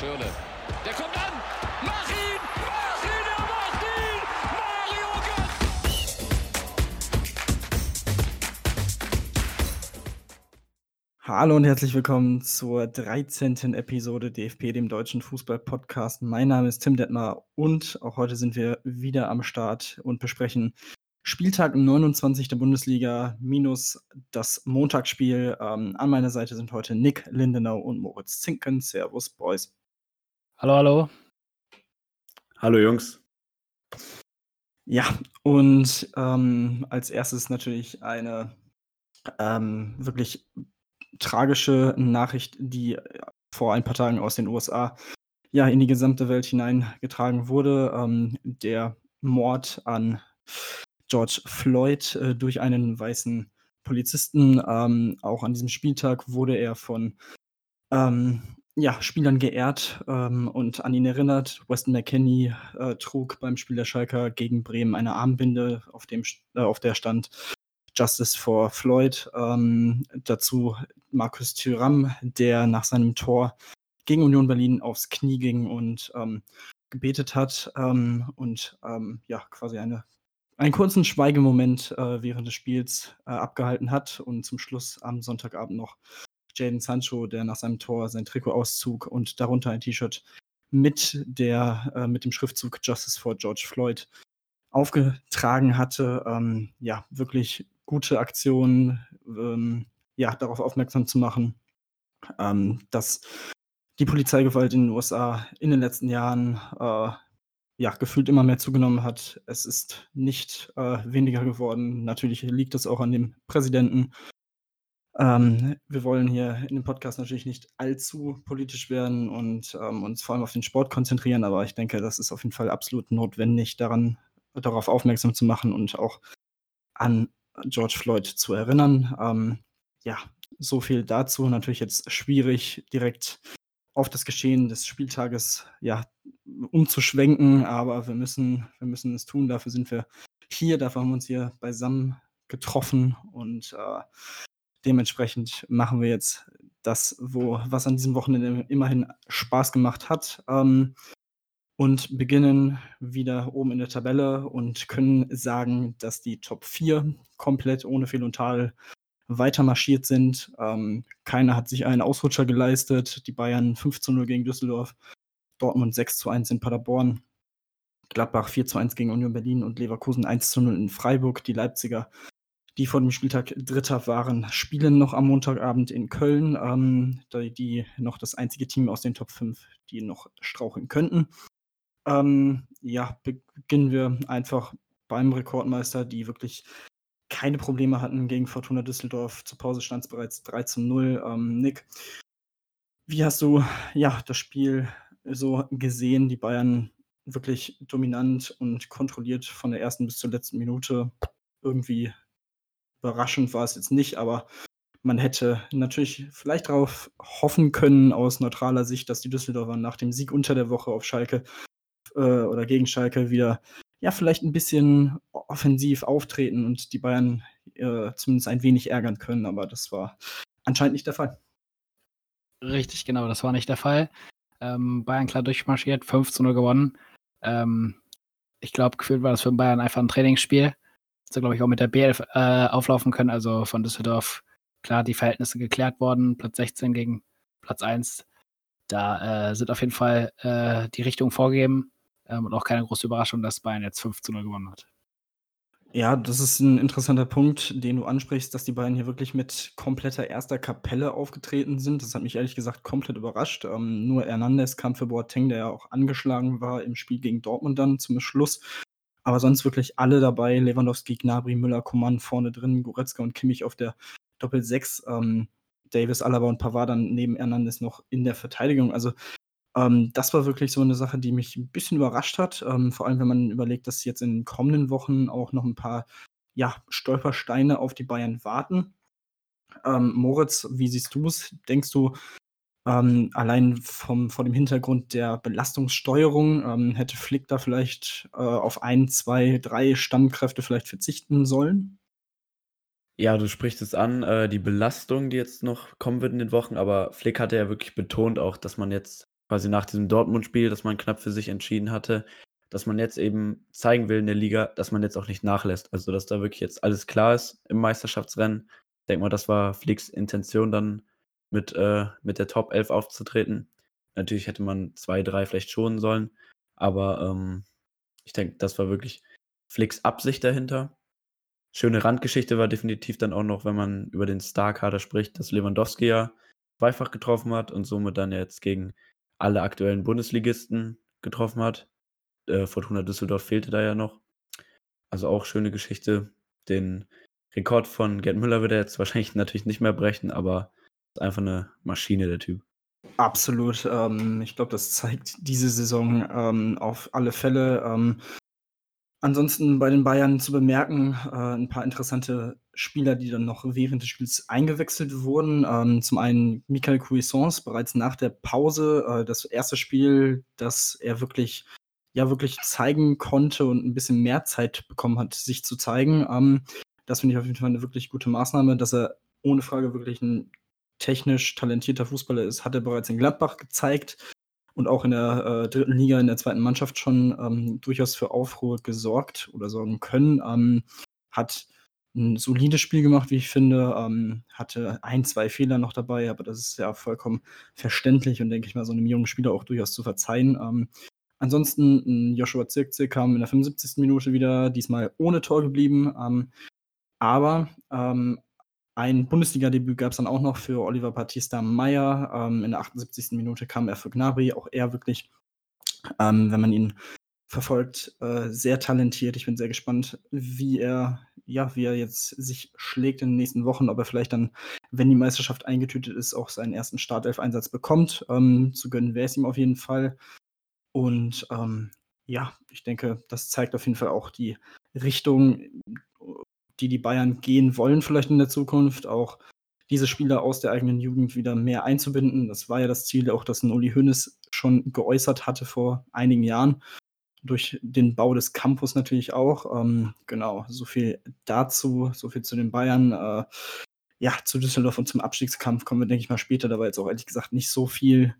Schirle. Der kommt an! Mach ihn! Mach ihn! Er macht ihn! Mario Götze! Hallo und herzlich willkommen zur 13. Episode DFP, dem deutschen Fußball-Podcast. Mein Name ist Tim Detmar und auch heute sind wir wieder am Start und besprechen Spieltag 29 der Bundesliga minus das Montagsspiel. Ähm, an meiner Seite sind heute Nick Lindenau und Moritz Zinken. Servus, Boys. Hallo, hallo. Hallo Jungs. Ja, und ähm, als erstes natürlich eine ähm, wirklich tragische Nachricht, die vor ein paar Tagen aus den USA ja in die gesamte Welt hineingetragen wurde. Ähm, der Mord an George Floyd äh, durch einen weißen Polizisten. Ähm, auch an diesem Spieltag wurde er von ähm, ja, Spielern geehrt ähm, und an ihn erinnert. Weston McKenney äh, trug beim Spiel der Schalker gegen Bremen eine Armbinde, auf, dem, äh, auf der stand Justice for Floyd. Ähm, dazu Markus Thüram, der nach seinem Tor gegen Union Berlin aufs Knie ging und ähm, gebetet hat ähm, und ähm, ja, quasi eine, einen kurzen Schweigemoment äh, während des Spiels äh, abgehalten hat und zum Schluss am Sonntagabend noch Jaden Sancho, der nach seinem Tor sein Trikot auszog und darunter ein T-Shirt mit, äh, mit dem Schriftzug Justice for George Floyd aufgetragen hatte. Ähm, ja, wirklich gute Aktion, ähm, ja, darauf aufmerksam zu machen, ähm, dass die Polizeigewalt in den USA in den letzten Jahren äh, ja, gefühlt immer mehr zugenommen hat. Es ist nicht äh, weniger geworden. Natürlich liegt es auch an dem Präsidenten ähm, wir wollen hier in dem Podcast natürlich nicht allzu politisch werden und ähm, uns vor allem auf den Sport konzentrieren, aber ich denke, das ist auf jeden Fall absolut notwendig, daran, darauf aufmerksam zu machen und auch an George Floyd zu erinnern. Ähm, ja, so viel dazu. Natürlich jetzt schwierig, direkt auf das Geschehen des Spieltages ja, umzuschwenken, aber wir müssen, wir müssen es tun. Dafür sind wir hier, dafür haben wir uns hier beisammen getroffen und äh, dementsprechend machen wir jetzt das, wo, was an diesem Wochenende immerhin Spaß gemacht hat. Ähm, und beginnen wieder oben in der Tabelle und können sagen, dass die Top 4 komplett ohne Fehl und Tal weiter marschiert sind. Ähm, keiner hat sich einen Ausrutscher geleistet. Die Bayern 5 zu 0 gegen Düsseldorf, Dortmund 6 zu 1 in Paderborn, Gladbach 4 zu 1 gegen Union Berlin und Leverkusen 1 zu 0 in Freiburg. Die Leipziger die vor dem Spieltag Dritter waren, spielen noch am Montagabend in Köln. Ähm, die, die, noch das einzige Team aus den Top 5, die noch straucheln könnten. Ähm, ja, beginnen wir einfach beim Rekordmeister, die wirklich keine Probleme hatten gegen Fortuna Düsseldorf. Zur Pause stand es bereits 3 zu 0. Ähm, Nick, wie hast du ja, das Spiel so gesehen? Die Bayern wirklich dominant und kontrolliert von der ersten bis zur letzten Minute irgendwie überraschend war es jetzt nicht, aber man hätte natürlich vielleicht darauf hoffen können, aus neutraler Sicht, dass die Düsseldorfer nach dem Sieg unter der Woche auf Schalke äh, oder gegen Schalke wieder ja vielleicht ein bisschen offensiv auftreten und die Bayern äh, zumindest ein wenig ärgern können, aber das war anscheinend nicht der Fall. Richtig, genau, das war nicht der Fall. Ähm, Bayern klar durchmarschiert, 5 zu 0 gewonnen. Ähm, ich glaube, gefühlt war das für Bayern einfach ein Trainingsspiel sie, glaube ich, auch mit der B11 äh, auflaufen können. Also von Düsseldorf klar die Verhältnisse geklärt worden. Platz 16 gegen Platz 1. Da äh, sind auf jeden Fall äh, die Richtungen vorgegeben. Ähm, und auch keine große Überraschung, dass Bayern jetzt 5 zu 0 gewonnen hat. Ja, das ist ein interessanter Punkt, den du ansprichst, dass die Bayern hier wirklich mit kompletter erster Kapelle aufgetreten sind. Das hat mich ehrlich gesagt komplett überrascht. Ähm, nur Hernandez kam für Boateng, der ja auch angeschlagen war im Spiel gegen Dortmund dann zum Schluss. Aber sonst wirklich alle dabei. Lewandowski, Gnabry, Müller, Coman vorne drin, Goretzka und Kimmich auf der Doppel-6. Ähm, Davis, Alaba und Pavard dann neben Hernandez noch in der Verteidigung. Also ähm, das war wirklich so eine Sache, die mich ein bisschen überrascht hat. Ähm, vor allem, wenn man überlegt, dass jetzt in den kommenden Wochen auch noch ein paar ja, Stolpersteine auf die Bayern warten. Ähm, Moritz, wie siehst du es? Denkst du, ähm, allein vom, vor dem Hintergrund der Belastungssteuerung ähm, hätte Flick da vielleicht äh, auf ein, zwei, drei Stammkräfte vielleicht verzichten sollen? Ja, du sprichst es an, äh, die Belastung, die jetzt noch kommen wird in den Wochen, aber Flick hatte ja wirklich betont auch, dass man jetzt quasi nach diesem Dortmund-Spiel, das man knapp für sich entschieden hatte, dass man jetzt eben zeigen will in der Liga, dass man jetzt auch nicht nachlässt. Also, dass da wirklich jetzt alles klar ist im Meisterschaftsrennen. Ich denke mal, das war Flicks Intention dann mit, äh, mit der Top 11 aufzutreten. Natürlich hätte man zwei, drei vielleicht schonen sollen, aber ähm, ich denke, das war wirklich Flicks Absicht dahinter. Schöne Randgeschichte war definitiv dann auch noch, wenn man über den Star-Kader spricht, dass Lewandowski ja zweifach getroffen hat und somit dann jetzt gegen alle aktuellen Bundesligisten getroffen hat. Äh, Fortuna Düsseldorf fehlte da ja noch. Also auch schöne Geschichte. Den Rekord von Gerd Müller wird er jetzt wahrscheinlich natürlich nicht mehr brechen, aber einfach eine Maschine, der Typ. Absolut. Ähm, ich glaube, das zeigt diese Saison ähm, auf alle Fälle. Ähm, ansonsten bei den Bayern zu bemerken, äh, ein paar interessante Spieler, die dann noch während des Spiels eingewechselt wurden. Ähm, zum einen Michael Cuisance, bereits nach der Pause, äh, das erste Spiel, das er wirklich, ja, wirklich zeigen konnte und ein bisschen mehr Zeit bekommen hat, sich zu zeigen. Ähm, das finde ich auf jeden Fall eine wirklich gute Maßnahme, dass er ohne Frage wirklich ein technisch talentierter Fußballer ist, hat er bereits in Gladbach gezeigt und auch in der äh, dritten Liga, in der zweiten Mannschaft schon ähm, durchaus für Aufruhr gesorgt oder sorgen können. Ähm, hat ein solides Spiel gemacht, wie ich finde. Ähm, hatte ein, zwei Fehler noch dabei, aber das ist ja vollkommen verständlich und denke ich mal, so einem jungen Spieler auch durchaus zu verzeihen. Ähm, ansonsten, Joshua Zirkze kam in der 75. Minute wieder, diesmal ohne Tor geblieben. Ähm, aber ähm, ein Bundesliga-Debüt gab es dann auch noch für Oliver Battista Meyer. Ähm, in der 78. Minute kam er für Gnabry, auch er wirklich, ähm, wenn man ihn verfolgt, äh, sehr talentiert. Ich bin sehr gespannt, wie er, ja, wie er jetzt sich schlägt in den nächsten Wochen, ob er vielleicht dann, wenn die Meisterschaft eingetütet ist, auch seinen ersten Startelf-Einsatz bekommt. Ähm, zu gönnen wäre es ihm auf jeden Fall. Und ähm, ja, ich denke, das zeigt auf jeden Fall auch die Richtung, die die Bayern gehen wollen, vielleicht in der Zukunft, auch diese Spieler aus der eigenen Jugend wieder mehr einzubinden. Das war ja das Ziel, auch das Uli Hoeneß schon geäußert hatte vor einigen Jahren. Durch den Bau des Campus natürlich auch. Ähm, genau, so viel dazu, so viel zu den Bayern. Äh, ja, zu Düsseldorf und zum Abstiegskampf kommen wir, denke ich mal, später. Da war jetzt auch ehrlich gesagt nicht so viel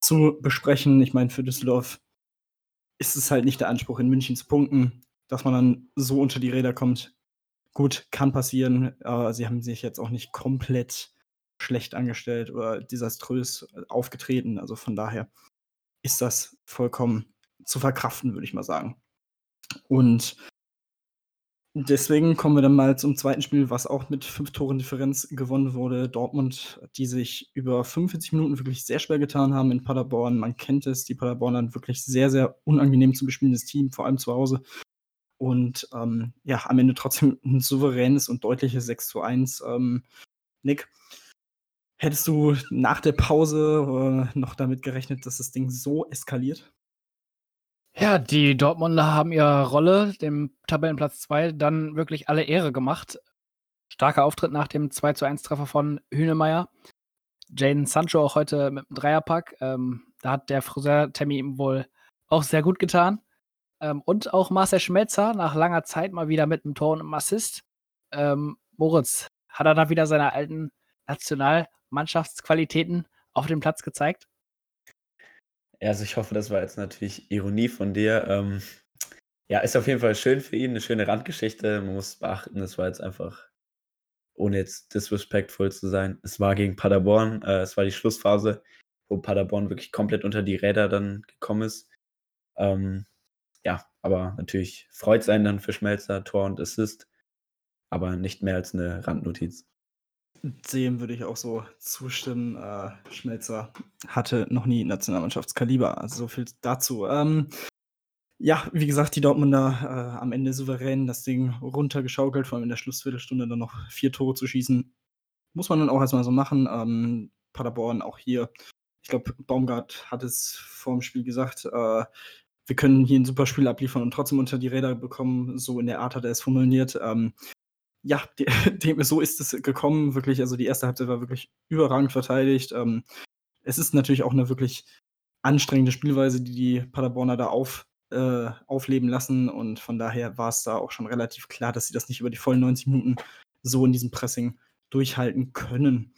zu besprechen. Ich meine, für Düsseldorf ist es halt nicht der Anspruch, in München zu punkten. Dass man dann so unter die Räder kommt, Gut, kann passieren. Äh, sie haben sich jetzt auch nicht komplett schlecht angestellt oder desaströs äh, aufgetreten. Also von daher ist das vollkommen zu verkraften, würde ich mal sagen. Und deswegen kommen wir dann mal zum zweiten Spiel, was auch mit fünf Toren Differenz gewonnen wurde. Dortmund, die sich über 45 Minuten wirklich sehr schwer getan haben in Paderborn. Man kennt es, die Paderborner wirklich sehr, sehr unangenehm zu bespielendes Team, vor allem zu Hause und ähm, ja, am Ende trotzdem ein souveränes und deutliches 6 zu 1. Ähm, Nick, hättest du nach der Pause äh, noch damit gerechnet, dass das Ding so eskaliert? Ja, die Dortmunder haben ihre Rolle, dem Tabellenplatz 2, dann wirklich alle Ehre gemacht. Starker Auftritt nach dem 2 zu 1 Treffer von Hünemeyer. Jaden Sancho auch heute mit dem Dreierpack. Ähm, da hat der Friseur-Termin wohl auch sehr gut getan. Ähm, und auch Marcel Schmelzer nach langer Zeit mal wieder mit einem Tor und einem Assist. Ähm, Moritz, hat er da wieder seine alten Nationalmannschaftsqualitäten auf dem Platz gezeigt? Ja, also ich hoffe, das war jetzt natürlich Ironie von dir. Ähm, ja, ist auf jeden Fall schön für ihn, eine schöne Randgeschichte. Man muss beachten, es war jetzt einfach, ohne jetzt disrespectful zu sein, es war gegen Paderborn, äh, es war die Schlussphase, wo Paderborn wirklich komplett unter die Räder dann gekommen ist. Ähm, ja, aber natürlich freut es einen dann für Schmelzer, Tor und Assist, aber nicht mehr als eine Randnotiz. Dem würde ich auch so zustimmen. Äh, Schmelzer hatte noch nie Nationalmannschaftskaliber. Also so viel dazu. Ähm, ja, wie gesagt, die Dortmunder äh, am Ende souverän das Ding runtergeschaukelt, vor allem in der Schlussviertelstunde dann noch vier Tore zu schießen. Muss man dann auch erstmal so machen. Ähm, Paderborn auch hier. Ich glaube, Baumgart hat es vor dem Spiel gesagt. Äh, wir können hier ein super Spiel abliefern und trotzdem unter die Räder bekommen. So in der Art hat er es formuliert. Ähm, ja, die, dem, so ist es gekommen. Wirklich, also die erste Halbzeit war wirklich überragend verteidigt. Ähm, es ist natürlich auch eine wirklich anstrengende Spielweise, die die Paderborner da auf, äh, aufleben lassen. Und von daher war es da auch schon relativ klar, dass sie das nicht über die vollen 90 Minuten so in diesem Pressing durchhalten können.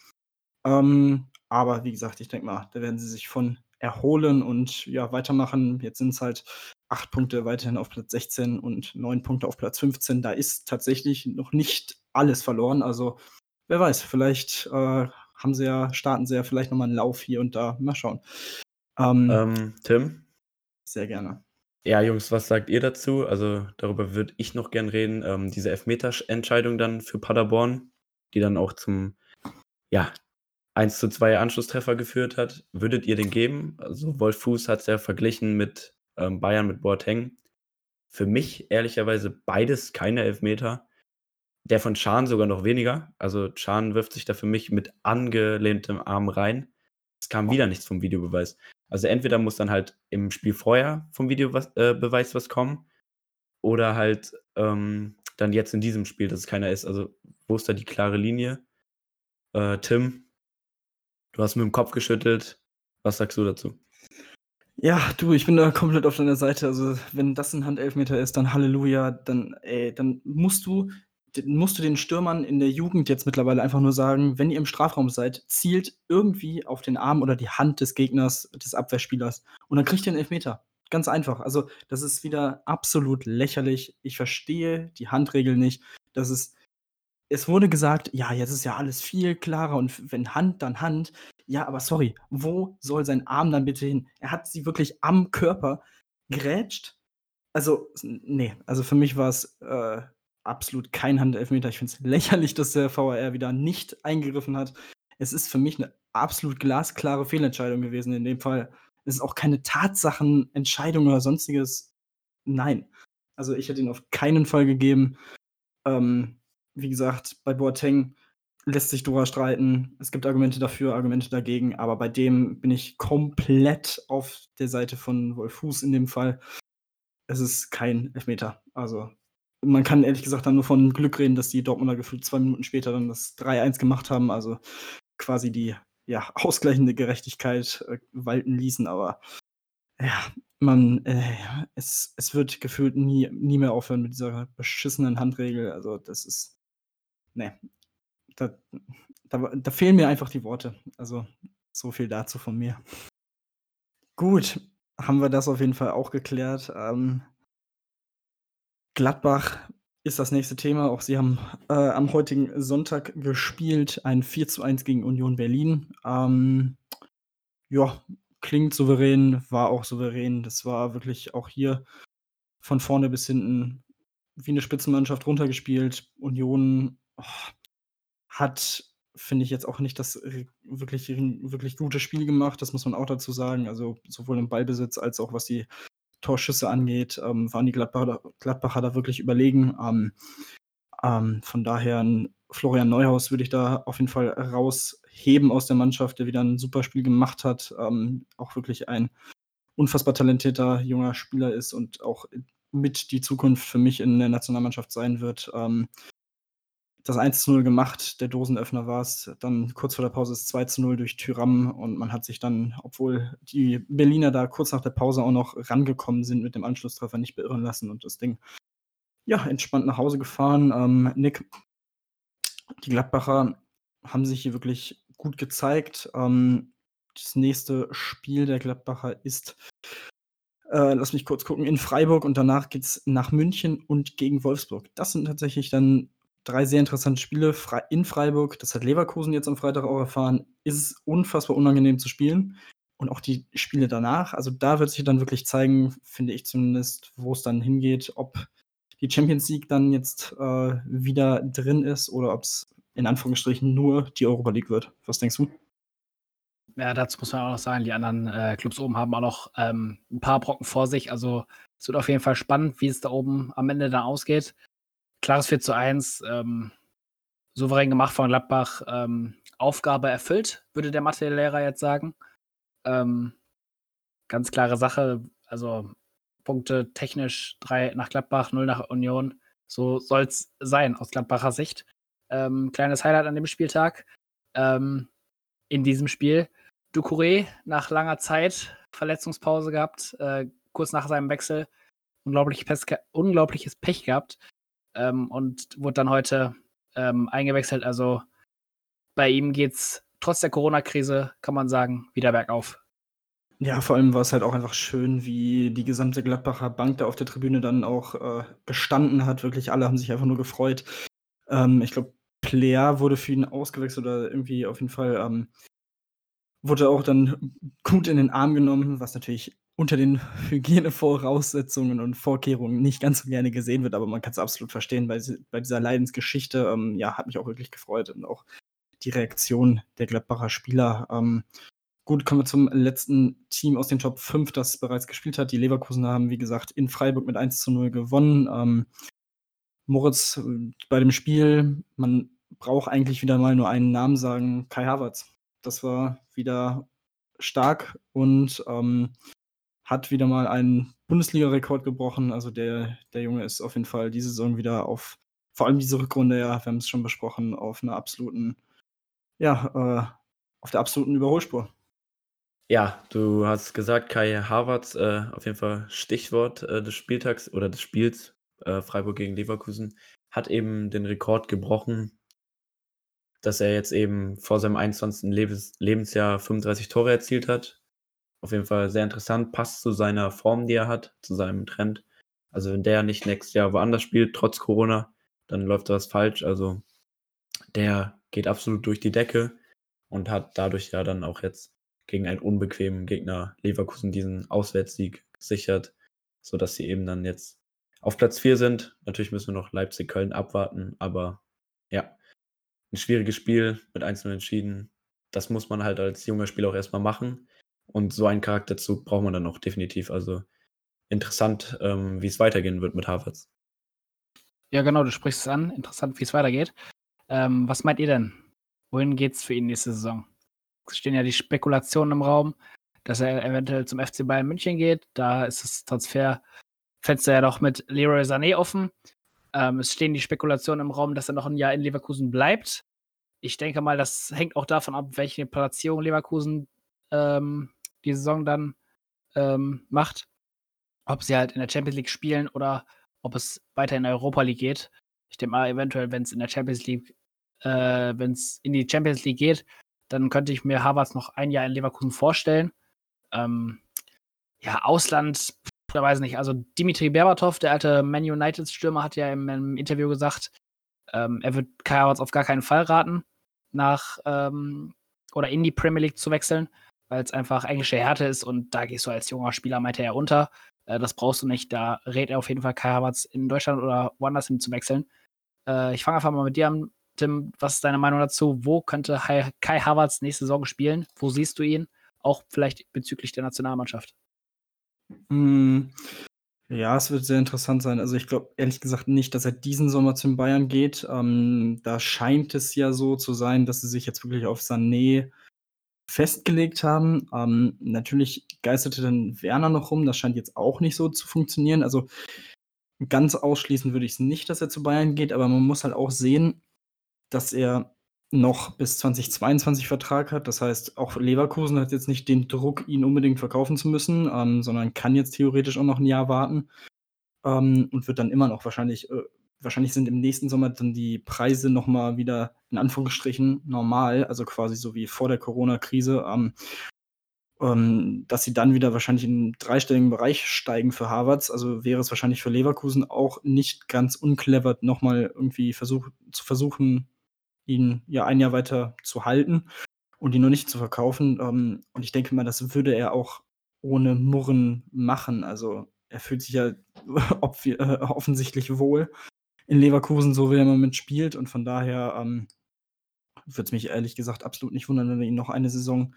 Ähm, Aber wie gesagt, ich denke mal, da werden sie sich von erholen und ja, weitermachen. Jetzt sind es halt acht Punkte weiterhin auf Platz 16 und neun Punkte auf Platz 15. Da ist tatsächlich noch nicht alles verloren. Also wer weiß, vielleicht äh, haben sie ja, starten sie ja vielleicht nochmal einen Lauf hier und da. Mal schauen. Ähm, ähm, Tim? Sehr gerne. Ja, Jungs, was sagt ihr dazu? Also darüber würde ich noch gern reden. Ähm, diese Elfmeter-Entscheidung dann für Paderborn, die dann auch zum ja, 1 zu 2 Anschlusstreffer geführt hat. Würdet ihr den geben? Also Wolf Fuß hat es ja verglichen mit ähm, Bayern, mit Boateng. Für mich ehrlicherweise beides keine Elfmeter. Der von Schahn sogar noch weniger. Also Schahn wirft sich da für mich mit angelehntem Arm rein. Es kam wieder nichts vom Videobeweis. Also entweder muss dann halt im Spiel vorher vom Videobeweis äh, was kommen oder halt ähm, dann jetzt in diesem Spiel, dass es keiner ist. Also wo ist da die klare Linie? Äh, Tim, du hast mit dem Kopf geschüttelt. Was sagst du dazu? Ja, du, ich bin da komplett auf deiner Seite. Also, wenn das ein Handelfmeter ist, dann Halleluja, dann, ey, dann musst du musst du den Stürmern in der Jugend jetzt mittlerweile einfach nur sagen, wenn ihr im Strafraum seid, zielt irgendwie auf den Arm oder die Hand des Gegners, des Abwehrspielers und dann kriegt ihr einen Elfmeter. Ganz einfach. Also, das ist wieder absolut lächerlich. Ich verstehe die Handregel nicht. Das ist es wurde gesagt, ja, jetzt ist ja alles viel klarer und wenn Hand, dann Hand. Ja, aber sorry, wo soll sein Arm dann bitte hin? Er hat sie wirklich am Körper gerätscht. Also, nee, also für mich war es äh, absolut kein Handelfmeter. Ich finde es lächerlich, dass der VAR wieder nicht eingegriffen hat. Es ist für mich eine absolut glasklare Fehlentscheidung gewesen in dem Fall. Es ist auch keine Tatsachenentscheidung oder sonstiges. Nein. Also ich hätte ihn auf keinen Fall gegeben. Ähm, wie gesagt, bei Boateng lässt sich Dora streiten. Es gibt Argumente dafür, Argumente dagegen, aber bei dem bin ich komplett auf der Seite von Wolf Fuß in dem Fall. Es ist kein Elfmeter. Also man kann ehrlich gesagt dann nur von Glück reden, dass die Dortmunder gefühlt zwei Minuten später dann das 3-1 gemacht haben. Also quasi die ja, ausgleichende Gerechtigkeit äh, walten ließen. Aber ja, man, äh, es, es wird gefühlt nie, nie mehr aufhören mit dieser beschissenen Handregel. Also das ist, ne, da, da, da fehlen mir einfach die Worte. Also so viel dazu von mir. Gut, haben wir das auf jeden Fall auch geklärt. Ähm, Gladbach ist das nächste Thema. Auch sie haben äh, am heutigen Sonntag gespielt, ein 4 zu 1 gegen Union Berlin. Ähm, ja, klingt souverän, war auch souverän. Das war wirklich auch hier von vorne bis hinten wie eine Spitzenmannschaft runtergespielt. Union hat, finde ich, jetzt auch nicht das wirklich, wirklich gute Spiel gemacht. Das muss man auch dazu sagen. Also sowohl im Ballbesitz als auch was die Torschüsse angeht, ähm, waren die Gladbacher, Gladbacher da wirklich überlegen. Ähm, ähm, von daher Florian Neuhaus würde ich da auf jeden Fall rausheben aus der Mannschaft, der wieder ein super Spiel gemacht hat. Ähm, auch wirklich ein unfassbar talentierter junger Spieler ist und auch mit die Zukunft für mich in der Nationalmannschaft sein wird. Das 1 0 gemacht, der Dosenöffner war es. Dann kurz vor der Pause ist 2 0 durch Tyram und man hat sich dann, obwohl die Berliner da kurz nach der Pause auch noch rangekommen sind mit dem Anschlusstreffer, nicht beirren lassen und das Ding ja entspannt nach Hause gefahren. Ähm, Nick, die Gladbacher haben sich hier wirklich gut gezeigt. Ähm, das nächste Spiel der Gladbacher ist, äh, lass mich kurz gucken, in Freiburg und danach geht es nach München und gegen Wolfsburg. Das sind tatsächlich dann drei sehr interessante Spiele in Freiburg. Das hat Leverkusen jetzt am Freitag auch erfahren. Ist unfassbar unangenehm zu spielen. Und auch die Spiele danach. Also da wird sich dann wirklich zeigen, finde ich zumindest, wo es dann hingeht, ob die Champions League dann jetzt äh, wieder drin ist oder ob es in Anführungsstrichen nur die Europa League wird. Was denkst du? Ja, dazu muss man auch noch sagen, die anderen äh, Clubs oben haben auch noch ähm, ein paar Brocken vor sich. Also es wird auf jeden Fall spannend, wie es da oben am Ende dann ausgeht klares 4 zu 1, ähm, souverän gemacht von Gladbach, ähm, Aufgabe erfüllt, würde der Mathelehrer jetzt sagen. Ähm, ganz klare Sache, also Punkte technisch 3 nach Gladbach, 0 nach Union. So soll es sein aus Gladbacher Sicht. Ähm, kleines Highlight an dem Spieltag. Ähm, in diesem Spiel. Ducouré nach langer Zeit Verletzungspause gehabt, äh, kurz nach seinem Wechsel. Unglaublich unglaubliches Pech gehabt ähm, und wurde dann heute ähm, eingewechselt. Also bei ihm geht's trotz der Corona-Krise kann man sagen, wieder bergauf. Ja, vor allem war es halt auch einfach schön, wie die gesamte Gladbacher Bank da auf der Tribüne dann auch äh, gestanden hat. Wirklich alle haben sich einfach nur gefreut. Ähm, ich glaube, Player wurde für ihn ausgewechselt oder irgendwie auf jeden Fall ähm, wurde auch dann gut in den Arm genommen, was natürlich unter den Hygienevoraussetzungen und Vorkehrungen nicht ganz so gerne gesehen wird, aber man kann es absolut verstehen. Bei, bei dieser Leidensgeschichte, ähm, ja, hat mich auch wirklich gefreut und auch die Reaktion der Gladbacher Spieler. Ähm, gut, kommen wir zum letzten Team aus den Top 5, das bereits gespielt hat. Die Leverkusen haben, wie gesagt, in Freiburg mit 1 zu 0 gewonnen. Ähm, Moritz, bei dem Spiel, man braucht eigentlich wieder mal nur einen Namen sagen, Kai Havertz. Das war wieder stark und ähm, hat wieder mal einen Bundesliga-Rekord gebrochen. Also der, der Junge ist auf jeden Fall diese Saison wieder auf, vor allem diese Rückrunde, ja, wir haben es schon besprochen, auf einer absoluten, ja, äh, auf der absoluten Überholspur. Ja, du hast gesagt, Kai Havertz, äh, auf jeden Fall Stichwort äh, des Spieltags oder des Spiels, äh, Freiburg gegen Leverkusen, hat eben den Rekord gebrochen, dass er jetzt eben vor seinem 21. Lebens Lebensjahr 35 Tore erzielt hat auf jeden Fall sehr interessant, passt zu seiner Form, die er hat, zu seinem Trend. Also wenn der nicht nächstes Jahr woanders spielt, trotz Corona, dann läuft was falsch. Also der geht absolut durch die Decke und hat dadurch ja dann auch jetzt gegen einen unbequemen Gegner Leverkusen diesen Auswärtssieg gesichert, sodass sie eben dann jetzt auf Platz 4 sind. Natürlich müssen wir noch Leipzig-Köln abwarten, aber ja, ein schwieriges Spiel mit einzelnen entschieden. Das muss man halt als junger Spieler auch erstmal machen. Und so einen Charakterzug braucht man dann auch definitiv. Also interessant, ähm, wie es weitergehen wird mit Harvards. Ja, genau, du sprichst es an. Interessant, wie es weitergeht. Ähm, was meint ihr denn? Wohin geht es für ihn nächste Saison? Es stehen ja die Spekulationen im Raum, dass er eventuell zum FC Bayern München geht. Da ist das Transferfenster ja doch mit Leroy Sané offen. Ähm, es stehen die Spekulationen im Raum, dass er noch ein Jahr in Leverkusen bleibt. Ich denke mal, das hängt auch davon ab, welche Platzierung Leverkusen ähm, die Saison dann ähm, macht. Ob sie halt in der Champions League spielen oder ob es weiter in Europa League geht. Ich denke mal, eventuell, wenn es in der Champions League, äh, wenn es in die Champions League geht, dann könnte ich mir Havertz noch ein Jahr in Leverkusen vorstellen. Ähm, ja, Ausland, ich weiß nicht. Also Dimitri Berbatov, der alte Man United-Stürmer, hat ja im, im Interview gesagt, ähm, er wird Kai Havertz auf gar keinen Fall raten, nach ähm, oder in die Premier League zu wechseln weil es einfach englische Härte ist und da gehst du als junger Spieler, meinte er, unter. Äh, das brauchst du nicht. Da rät er auf jeden Fall Kai Havertz in Deutschland oder woanders hin zu wechseln. Äh, ich fange einfach mal mit dir an, Tim. Was ist deine Meinung dazu? Wo könnte Kai Havertz nächste Saison spielen? Wo siehst du ihn? Auch vielleicht bezüglich der Nationalmannschaft. Hm. Ja, es wird sehr interessant sein. Also ich glaube ehrlich gesagt nicht, dass er diesen Sommer zum Bayern geht. Ähm, da scheint es ja so zu sein, dass sie sich jetzt wirklich auf Sané festgelegt haben. Ähm, natürlich geisterte dann Werner noch rum. Das scheint jetzt auch nicht so zu funktionieren. Also ganz ausschließen würde ich es nicht, dass er zu Bayern geht, aber man muss halt auch sehen, dass er noch bis 2022 Vertrag hat. Das heißt, auch Leverkusen hat jetzt nicht den Druck, ihn unbedingt verkaufen zu müssen, ähm, sondern kann jetzt theoretisch auch noch ein Jahr warten ähm, und wird dann immer noch wahrscheinlich äh, wahrscheinlich sind im nächsten Sommer dann die Preise noch mal wieder in Anführungsstrichen normal, also quasi so wie vor der Corona-Krise, ähm, ähm, dass sie dann wieder wahrscheinlich in einen dreistelligen Bereich steigen für Harvards. Also wäre es wahrscheinlich für Leverkusen auch nicht ganz unclever, noch mal irgendwie versuch, zu versuchen, ihn ja ein Jahr weiter zu halten und ihn noch nicht zu verkaufen. Ähm, und ich denke mal, das würde er auch ohne Murren machen. Also er fühlt sich ja äh, offensichtlich wohl in Leverkusen, so wie er im Moment spielt. Und von daher ähm, würde es mich ehrlich gesagt absolut nicht wundern, wenn wir ihn noch eine Saison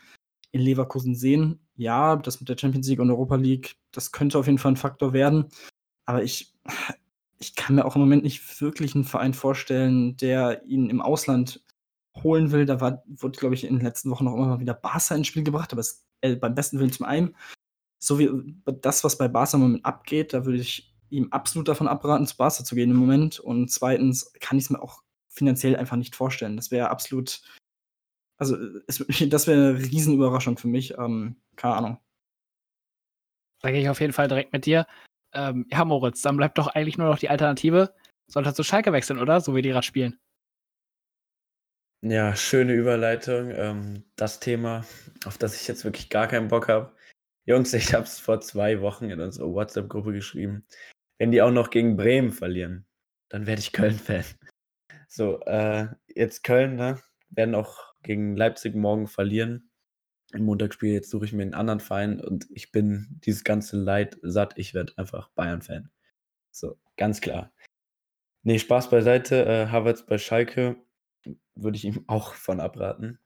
in Leverkusen sehen. Ja, das mit der Champions League und Europa League, das könnte auf jeden Fall ein Faktor werden. Aber ich, ich kann mir auch im Moment nicht wirklich einen Verein vorstellen, der ihn im Ausland holen will. Da war, wurde, glaube ich, in den letzten Wochen noch immer mal wieder Barca ins Spiel gebracht, aber es, äh, beim besten Willen zum einen. So wie das, was bei Barca im Moment abgeht, da würde ich ihm absolut davon abraten, zu Barca zu gehen im Moment. Und zweitens kann ich es mir auch finanziell einfach nicht vorstellen. Das wäre absolut, also es, das wäre eine Riesenüberraschung für mich. Ähm, keine Ahnung. Da gehe ich auf jeden Fall direkt mit dir. Ähm, ja, Moritz, dann bleibt doch eigentlich nur noch die Alternative. Sollte zu Schalke wechseln, oder? So wie die gerade spielen. Ja, schöne Überleitung. Ähm, das Thema, auf das ich jetzt wirklich gar keinen Bock habe. Jungs, ich habe es vor zwei Wochen in unsere WhatsApp-Gruppe geschrieben. Wenn die auch noch gegen Bremen verlieren, dann werde ich Köln-Fan. So, äh, jetzt Köln, ne? Werden auch gegen Leipzig morgen verlieren. Im Montagsspiel, jetzt suche ich mir einen anderen Verein und ich bin dieses ganze Leid satt. Ich werde einfach Bayern-Fan. So, ganz klar. Nee, Spaß beiseite. Äh, Havertz bei Schalke würde ich ihm auch von abraten.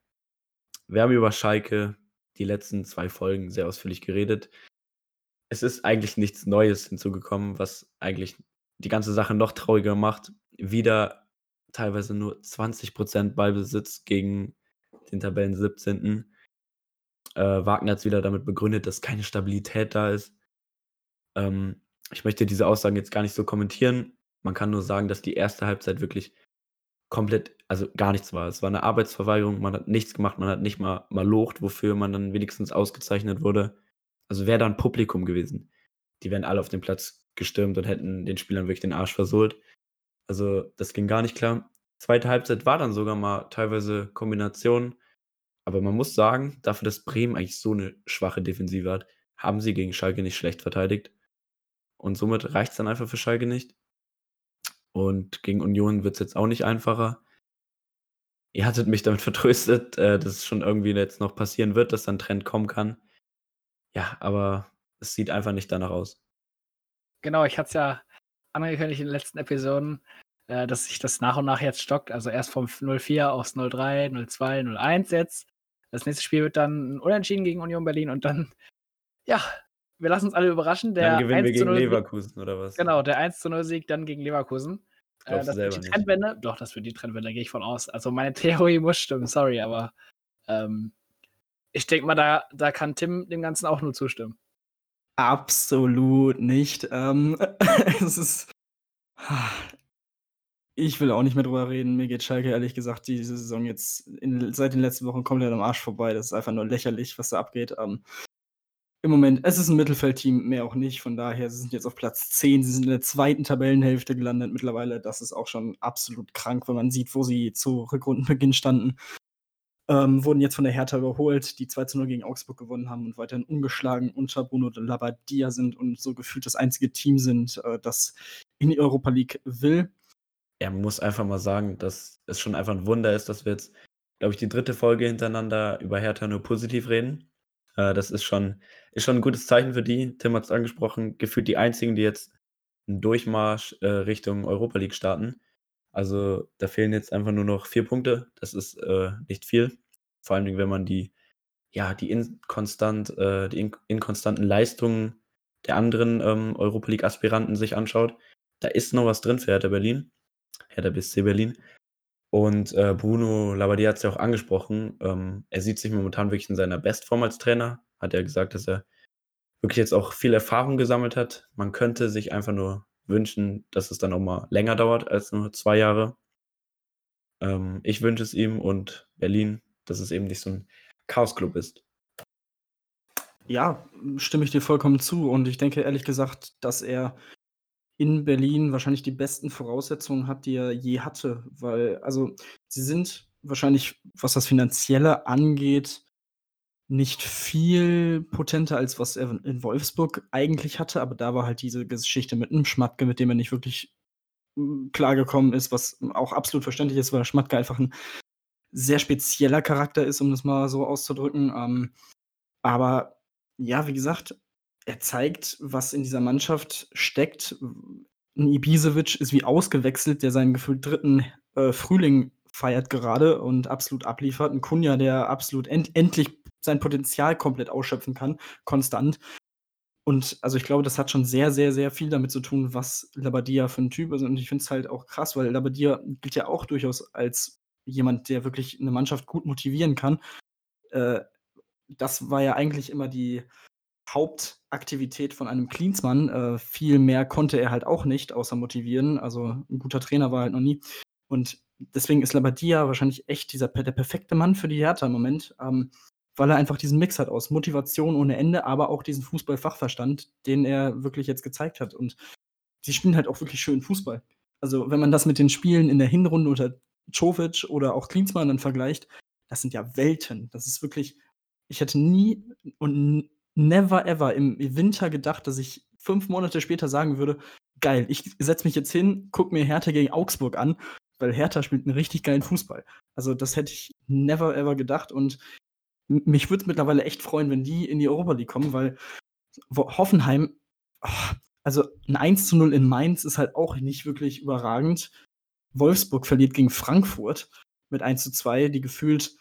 Wir haben über Schalke die letzten zwei Folgen sehr ausführlich geredet. Es ist eigentlich nichts Neues hinzugekommen, was eigentlich die ganze Sache noch trauriger macht. Wieder teilweise nur 20% Ballbesitz gegen den Tabellen 17. Äh, Wagner hat es wieder damit begründet, dass keine Stabilität da ist. Ähm, ich möchte diese Aussagen jetzt gar nicht so kommentieren. Man kann nur sagen, dass die erste Halbzeit wirklich komplett, also gar nichts war. Es war eine Arbeitsverweigerung, man hat nichts gemacht, man hat nicht mal, mal locht, wofür man dann wenigstens ausgezeichnet wurde. Also wäre da ein Publikum gewesen. Die wären alle auf den Platz gestürmt und hätten den Spielern wirklich den Arsch versohlt. Also das ging gar nicht klar. Zweite Halbzeit war dann sogar mal teilweise Kombination. Aber man muss sagen, dafür, dass Bremen eigentlich so eine schwache Defensive hat, haben sie gegen Schalke nicht schlecht verteidigt. Und somit reicht es dann einfach für Schalke nicht. Und gegen Union wird es jetzt auch nicht einfacher. Ihr hattet mich damit vertröstet, äh, dass es schon irgendwie jetzt noch passieren wird, dass dann Trend kommen kann. Ja, aber es sieht einfach nicht danach aus. Genau, ich hatte es ja angekündigt in den letzten Episoden, äh, dass sich das nach und nach jetzt stockt. Also erst vom 04 aufs 03, 02, 01 jetzt. Das nächste Spiel wird dann Unentschieden gegen Union Berlin und dann, ja, wir lassen uns alle überraschen. Der dann gewinnen wir gegen Leverkusen oder was? Genau, der 1 zu 0 Sieg dann gegen Leverkusen. Äh, das wird die Trendwende. Doch, das wird die Trendwende, gehe ich von aus. Also meine Theorie muss stimmen, sorry, aber ähm, ich denke mal, da, da kann Tim dem Ganzen auch nur zustimmen. Absolut nicht. Ähm, es ist. Ich will auch nicht mehr drüber reden. Mir geht Schalke ehrlich gesagt diese Saison jetzt in, seit den letzten Wochen komplett am Arsch vorbei. Das ist einfach nur lächerlich, was da abgeht. Ähm, Im Moment, es ist ein Mittelfeldteam, mehr auch nicht. Von daher, sie sind jetzt auf Platz 10. Sie sind in der zweiten Tabellenhälfte gelandet mittlerweile. Das ist auch schon absolut krank, wenn man sieht, wo sie zu Rückrundenbeginn standen. Ähm, wurden jetzt von der Hertha überholt, die 2 zu 0 gegen Augsburg gewonnen haben und weiterhin ungeschlagen unter Bruno Labbadia sind und so gefühlt das einzige Team sind, äh, das in die Europa League will. Er muss einfach mal sagen, dass es schon einfach ein Wunder ist, dass wir jetzt, glaube ich, die dritte Folge hintereinander über Hertha nur positiv reden. Äh, das ist schon, ist schon ein gutes Zeichen für die. Tim hat es angesprochen, gefühlt die einzigen, die jetzt einen Durchmarsch äh, Richtung Europa League starten. Also da fehlen jetzt einfach nur noch vier Punkte. Das ist äh, nicht viel. Vor allem, wenn man die, ja, die inkonstant, äh, die in inkonstanten Leistungen der anderen ähm, Europa League-Aspiranten sich anschaut. Da ist noch was drin für Hertha Berlin. Hertha BSC Berlin. Und äh, Bruno Labbadia hat es ja auch angesprochen. Ähm, er sieht sich momentan wirklich in seiner Bestform als Trainer. Hat er gesagt, dass er wirklich jetzt auch viel Erfahrung gesammelt hat. Man könnte sich einfach nur wünschen, dass es dann auch mal länger dauert als nur zwei Jahre. Ähm, ich wünsche es ihm und Berlin, dass es eben nicht so ein Chaos-Club ist. Ja, stimme ich dir vollkommen zu. Und ich denke ehrlich gesagt, dass er in Berlin wahrscheinlich die besten Voraussetzungen hat, die er je hatte. Weil, also, sie sind wahrscheinlich, was das Finanzielle angeht, nicht viel potenter als was er in Wolfsburg eigentlich hatte, aber da war halt diese Geschichte mit einem Schmatke, mit dem er nicht wirklich hm, klargekommen ist, was auch absolut verständlich ist, weil Schmatke einfach ein sehr spezieller Charakter ist, um das mal so auszudrücken. Ähm, aber ja, wie gesagt, er zeigt, was in dieser Mannschaft steckt. Ein Ibisevic ist wie ausgewechselt, der seinen gefühlt dritten äh, Frühling feiert gerade und absolut abliefert. Ein Kunja, der absolut end endlich sein Potenzial komplett ausschöpfen kann, konstant. Und also ich glaube, das hat schon sehr, sehr, sehr viel damit zu tun, was Labadia für ein Typ ist. Und ich finde es halt auch krass, weil Labadia gilt ja auch durchaus als jemand, der wirklich eine Mannschaft gut motivieren kann. Äh, das war ja eigentlich immer die Hauptaktivität von einem Klinsmann. Äh, viel mehr konnte er halt auch nicht, außer motivieren. Also ein guter Trainer war halt noch nie. Und deswegen ist Labadia wahrscheinlich echt dieser, der perfekte Mann für die Hertha im Moment. Ähm, weil er einfach diesen Mix hat aus Motivation ohne Ende, aber auch diesen Fußballfachverstand, den er wirklich jetzt gezeigt hat. Und sie spielen halt auch wirklich schön Fußball. Also, wenn man das mit den Spielen in der Hinrunde oder Jovic oder auch Klinsmann dann vergleicht, das sind ja Welten. Das ist wirklich ich hätte nie und never ever im Winter gedacht, dass ich fünf Monate später sagen würde: „Geil, ich setze mich jetzt hin, gucke mir Hertha gegen Augsburg an, weil Hertha spielt einen richtig geilen Fußball.“ Also, das hätte ich never ever gedacht und mich würde es mittlerweile echt freuen, wenn die in die Europa League kommen, weil Hoffenheim oh, also ein 1:0 in Mainz ist halt auch nicht wirklich überragend. Wolfsburg verliert gegen Frankfurt mit 1:2, die gefühlt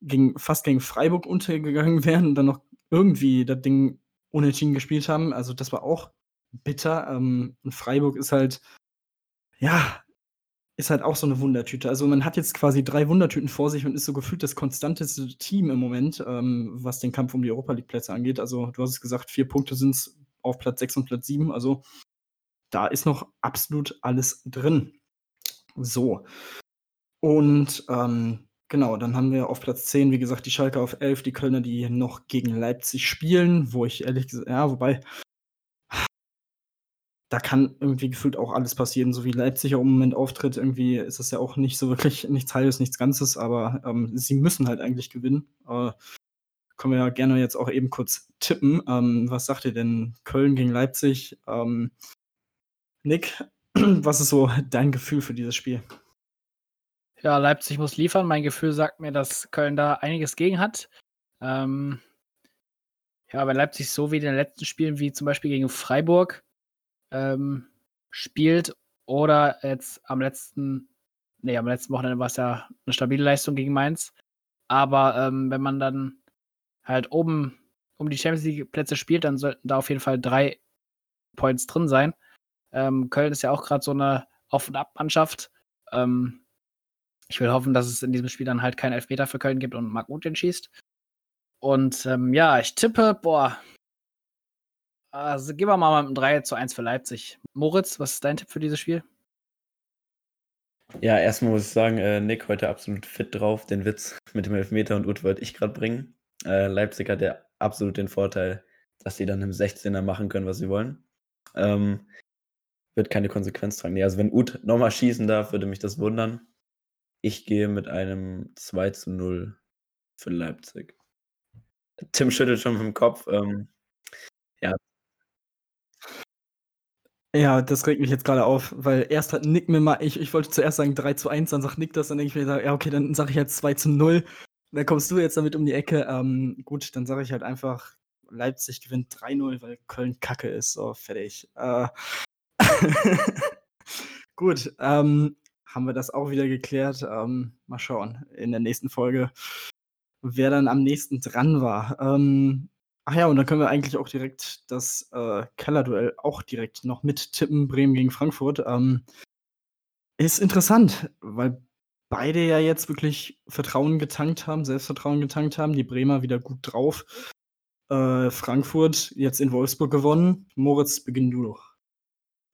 gegen, fast gegen Freiburg untergegangen wären und dann noch irgendwie das Ding unentschieden gespielt haben. Also das war auch bitter. Ähm, und Freiburg ist halt, ja, ist halt auch so eine Wundertüte. Also man hat jetzt quasi drei Wundertüten vor sich und ist so gefühlt das konstanteste Team im Moment, ähm, was den Kampf um die Europa League-Plätze angeht. Also du hast es gesagt, vier Punkte sind es auf Platz 6 und Platz 7. Also da ist noch absolut alles drin. So. Und ähm, genau, dann haben wir auf Platz 10, wie gesagt, die Schalke auf 11, die Kölner, die noch gegen Leipzig spielen, wo ich ehrlich gesagt, ja, wobei, da kann irgendwie gefühlt auch alles passieren, so wie Leipzig ja im Moment auftritt. Irgendwie ist das ja auch nicht so wirklich nichts Halbes, nichts Ganzes, aber ähm, sie müssen halt eigentlich gewinnen. Äh, können wir ja gerne jetzt auch eben kurz tippen. Ähm, was sagt ihr denn? Köln gegen Leipzig? Ähm, Nick, was ist so dein Gefühl für dieses Spiel? Ja, Leipzig muss liefern. Mein Gefühl sagt mir, dass Köln da einiges gegen hat. Ähm, ja, wenn Leipzig so wie in den letzten Spielen, wie zum Beispiel gegen Freiburg, ähm, spielt oder jetzt am letzten, nee, am letzten Wochenende war es ja eine stabile Leistung gegen Mainz. Aber ähm, wenn man dann halt oben um die Champions League Plätze spielt, dann sollten da auf jeden Fall drei Points drin sein. Ähm, Köln ist ja auch gerade so eine Auf- und Ab-Mannschaft. Ähm, ich will hoffen, dass es in diesem Spiel dann halt keinen Elfmeter für Köln gibt und Marc Uth schießt. Und ähm, ja, ich tippe, boah. Also gehen wir mal mit einem 3 zu 1 für Leipzig. Moritz, was ist dein Tipp für dieses Spiel? Ja, erstmal muss ich sagen, äh, Nick heute absolut fit drauf. Den Witz mit dem Elfmeter und Uth wollte ich gerade bringen. Äh, Leipzig hat ja absolut den Vorteil, dass sie dann im 16er machen können, was sie wollen. Ähm, wird keine Konsequenz tragen. Nee, also wenn Uth nochmal schießen darf, würde mich das wundern. Ich gehe mit einem 2 zu 0 für Leipzig. Tim schüttelt schon mit dem Kopf. Ähm, ja. Ja, das regt mich jetzt gerade auf, weil erst hat Nick mir mal, ich, ich wollte zuerst sagen 3 zu 1, dann sagt Nick das, dann denke ich mir, ja, okay, dann sage ich jetzt 2 zu 0. Dann kommst du jetzt damit um die Ecke. Ähm, gut, dann sage ich halt einfach, Leipzig gewinnt 3-0, weil Köln kacke ist. So, fertig. Äh, gut, ähm, haben wir das auch wieder geklärt. Ähm, mal schauen in der nächsten Folge, wer dann am nächsten dran war. Ähm, ach ja, und dann können wir eigentlich auch direkt das äh, Kellerduell auch direkt noch mittippen. Bremen gegen Frankfurt. Ähm, ist interessant, weil beide ja jetzt wirklich Vertrauen getankt haben, Selbstvertrauen getankt haben. Die Bremer wieder gut drauf. Äh, Frankfurt jetzt in Wolfsburg gewonnen. Moritz, beginn du doch.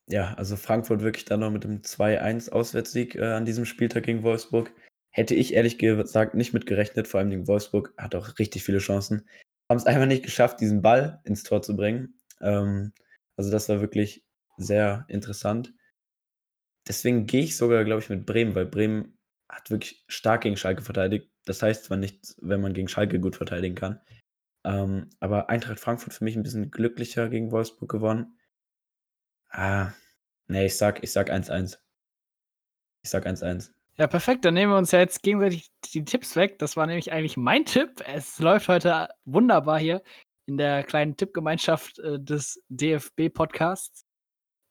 Ja, also Frankfurt wirklich dann noch mit dem 2-1 Auswärtssieg äh, an diesem Spieltag gegen Wolfsburg. Hätte ich ehrlich gesagt nicht mit gerechnet, vor allem gegen Wolfsburg hat auch richtig viele Chancen. Haben es einfach nicht geschafft, diesen Ball ins Tor zu bringen. Ähm, also das war wirklich sehr interessant. Deswegen gehe ich sogar, glaube ich, mit Bremen, weil Bremen hat wirklich stark gegen Schalke verteidigt. Das heißt zwar nicht, wenn man gegen Schalke gut verteidigen kann. Ähm, aber Eintracht Frankfurt für mich ein bisschen glücklicher gegen Wolfsburg gewonnen. Ah, nee, ich sag, ich sag 1-1. Ich sag 1-1. Ja, perfekt. Dann nehmen wir uns ja jetzt gegenseitig die Tipps weg. Das war nämlich eigentlich mein Tipp. Es läuft heute wunderbar hier in der kleinen Tippgemeinschaft äh, des DFB-Podcasts.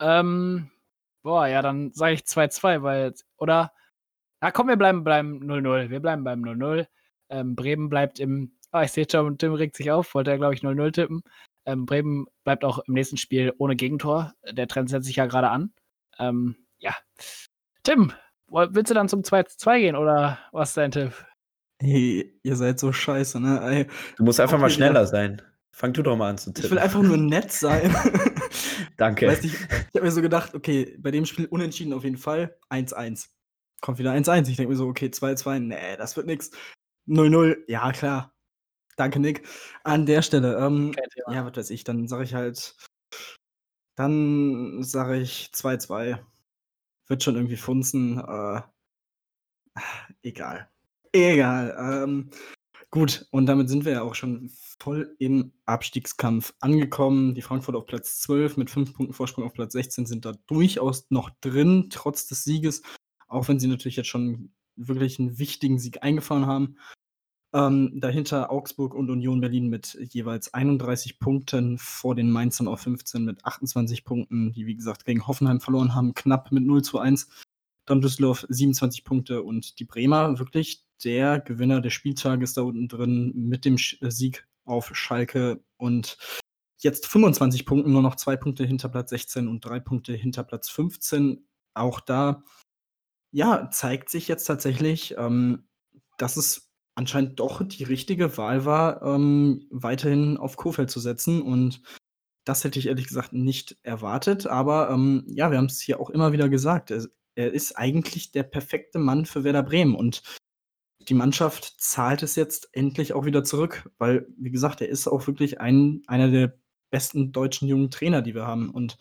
Ähm, boah, ja, dann sage ich 2-2, weil, oder? Na komm, wir bleiben beim 0-0. Wir bleiben beim 0-0. Ähm, Bremen bleibt im, ah, ich sehe schon, Tim regt sich auf, wollte er, glaube ich, 0-0 tippen. Ähm, Bremen bleibt auch im nächsten Spiel ohne Gegentor. Der Trend setzt sich ja gerade an. Ähm, ja. Tim, willst du dann zum 2-2 gehen oder was ist dein Tipp? Hey, ihr seid so scheiße, ne? Ey, du musst einfach mal schneller wieder. sein. Fang du doch mal an zu tippen. Ich will einfach nur nett sein. Danke. Weißt, ich ich habe mir so gedacht, okay, bei dem Spiel unentschieden auf jeden Fall. 1-1. Kommt wieder 1-1. Ich denke mir so, okay, 2-2, nee, das wird nix. 0-0, ja klar. Danke, Nick. An der Stelle, ähm, ja, was weiß ich, dann sage ich halt, dann sage ich 2-2. Wird schon irgendwie funzen. Äh, egal. Egal. Ähm, gut, und damit sind wir ja auch schon voll im Abstiegskampf angekommen. Die Frankfurt auf Platz 12 mit 5 Punkten Vorsprung auf Platz 16 sind da durchaus noch drin, trotz des Sieges, auch wenn sie natürlich jetzt schon wirklich einen wichtigen Sieg eingefahren haben. Ähm, dahinter Augsburg und Union Berlin mit jeweils 31 Punkten vor den Mainzern auf 15 mit 28 Punkten, die wie gesagt gegen Hoffenheim verloren haben, knapp mit 0 zu 1. Dann Düsseldorf 27 Punkte und die Bremer wirklich der Gewinner des Spieltages da unten drin mit dem äh, Sieg auf Schalke und jetzt 25 Punkte, nur noch zwei Punkte hinter Platz 16 und drei Punkte hinter Platz 15. Auch da, ja, zeigt sich jetzt tatsächlich, ähm, dass es anscheinend doch die richtige Wahl war, ähm, weiterhin auf Kofeld zu setzen. Und das hätte ich ehrlich gesagt nicht erwartet. Aber ähm, ja, wir haben es hier auch immer wieder gesagt. Er, er, ist eigentlich der perfekte Mann für Werder Bremen. Und die Mannschaft zahlt es jetzt endlich auch wieder zurück. Weil, wie gesagt, er ist auch wirklich ein, einer der besten deutschen jungen Trainer, die wir haben. Und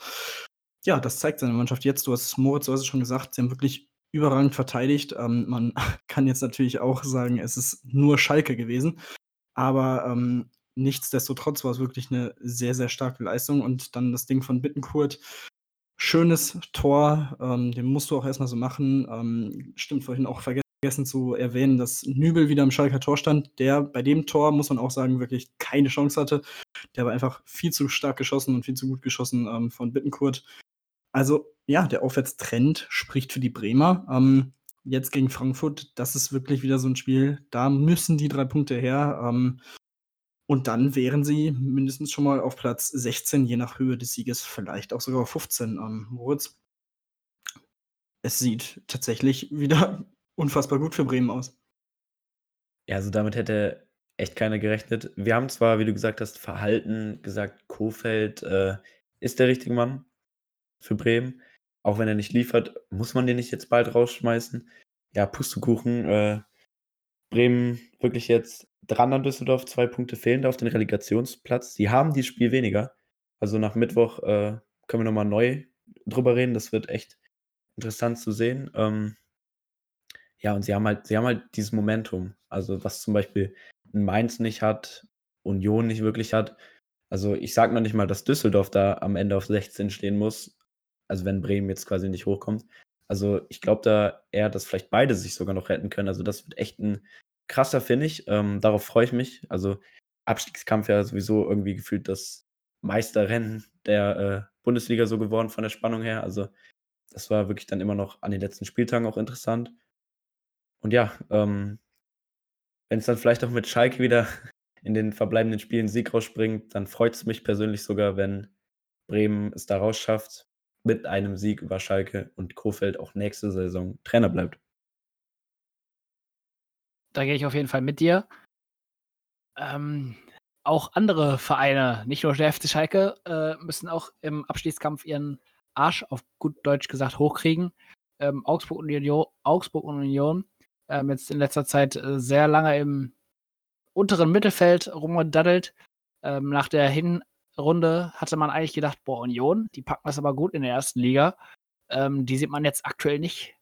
ja, das zeigt seine Mannschaft jetzt. Du hast Moritz, du hast es schon gesagt, sie haben wirklich überragend verteidigt. Ähm, man kann jetzt natürlich auch sagen, es ist nur Schalke gewesen. Aber ähm, nichtsdestotrotz war es wirklich eine sehr, sehr starke Leistung. Und dann das Ding von Bittenkurt. Schönes Tor, ähm, den musst du auch erstmal so machen. Ähm, stimmt vorhin auch vergessen zu erwähnen, dass Nübel wieder im Schalker Tor stand, der bei dem Tor, muss man auch sagen, wirklich keine Chance hatte. Der war einfach viel zu stark geschossen und viel zu gut geschossen ähm, von Bittenkurt. Also ja, der Aufwärtstrend spricht für die Bremer. Ähm, jetzt gegen Frankfurt, das ist wirklich wieder so ein Spiel, da müssen die drei Punkte her. Ähm, und dann wären sie mindestens schon mal auf Platz 16, je nach Höhe des Sieges, vielleicht auch sogar auf 15. Ähm, Moritz, es sieht tatsächlich wieder unfassbar gut für Bremen aus. Ja, also damit hätte echt keiner gerechnet. Wir haben zwar, wie du gesagt hast, Verhalten gesagt, Kofeld äh, ist der richtige Mann für Bremen. Auch wenn er nicht liefert, muss man den nicht jetzt bald rausschmeißen. Ja, Pustekuchen. Äh, Bremen wirklich jetzt dran an Düsseldorf, zwei Punkte fehlen da auf den Relegationsplatz. Sie haben dieses Spiel weniger. Also nach Mittwoch äh, können wir nochmal neu drüber reden. Das wird echt interessant zu sehen. Ähm, ja, und sie haben halt, sie haben halt dieses Momentum. Also, was zum Beispiel Mainz nicht hat, Union nicht wirklich hat. Also, ich sage noch nicht mal, dass Düsseldorf da am Ende auf 16 stehen muss. Also wenn Bremen jetzt quasi nicht hochkommt. Also ich glaube da eher, dass vielleicht beide sich sogar noch retten können. Also das wird echt ein krasser Finish. Ähm, darauf freue ich mich. Also Abstiegskampf ja sowieso irgendwie gefühlt das Meisterrennen der äh, Bundesliga so geworden von der Spannung her. Also das war wirklich dann immer noch an den letzten Spieltagen auch interessant. Und ja, ähm, wenn es dann vielleicht auch mit Schalke wieder in den verbleibenden Spielen Sieg rausspringt, dann freut es mich persönlich sogar, wenn Bremen es da rausschafft mit einem Sieg über Schalke und Kofeld auch nächste Saison Trainer bleibt. Da gehe ich auf jeden Fall mit dir. Ähm, auch andere Vereine, nicht nur der FC Schalke, äh, müssen auch im Abstiegskampf ihren Arsch auf gut Deutsch gesagt hochkriegen. Ähm, Augsburg und Union, Augsburg und Union ähm, jetzt in letzter Zeit äh, sehr lange im unteren Mittelfeld rumgedaddelt. Ähm, nach der Hin Runde hatte man eigentlich gedacht, boah, Union, die packen das aber gut in der ersten Liga. Ähm, die sieht man jetzt aktuell nicht.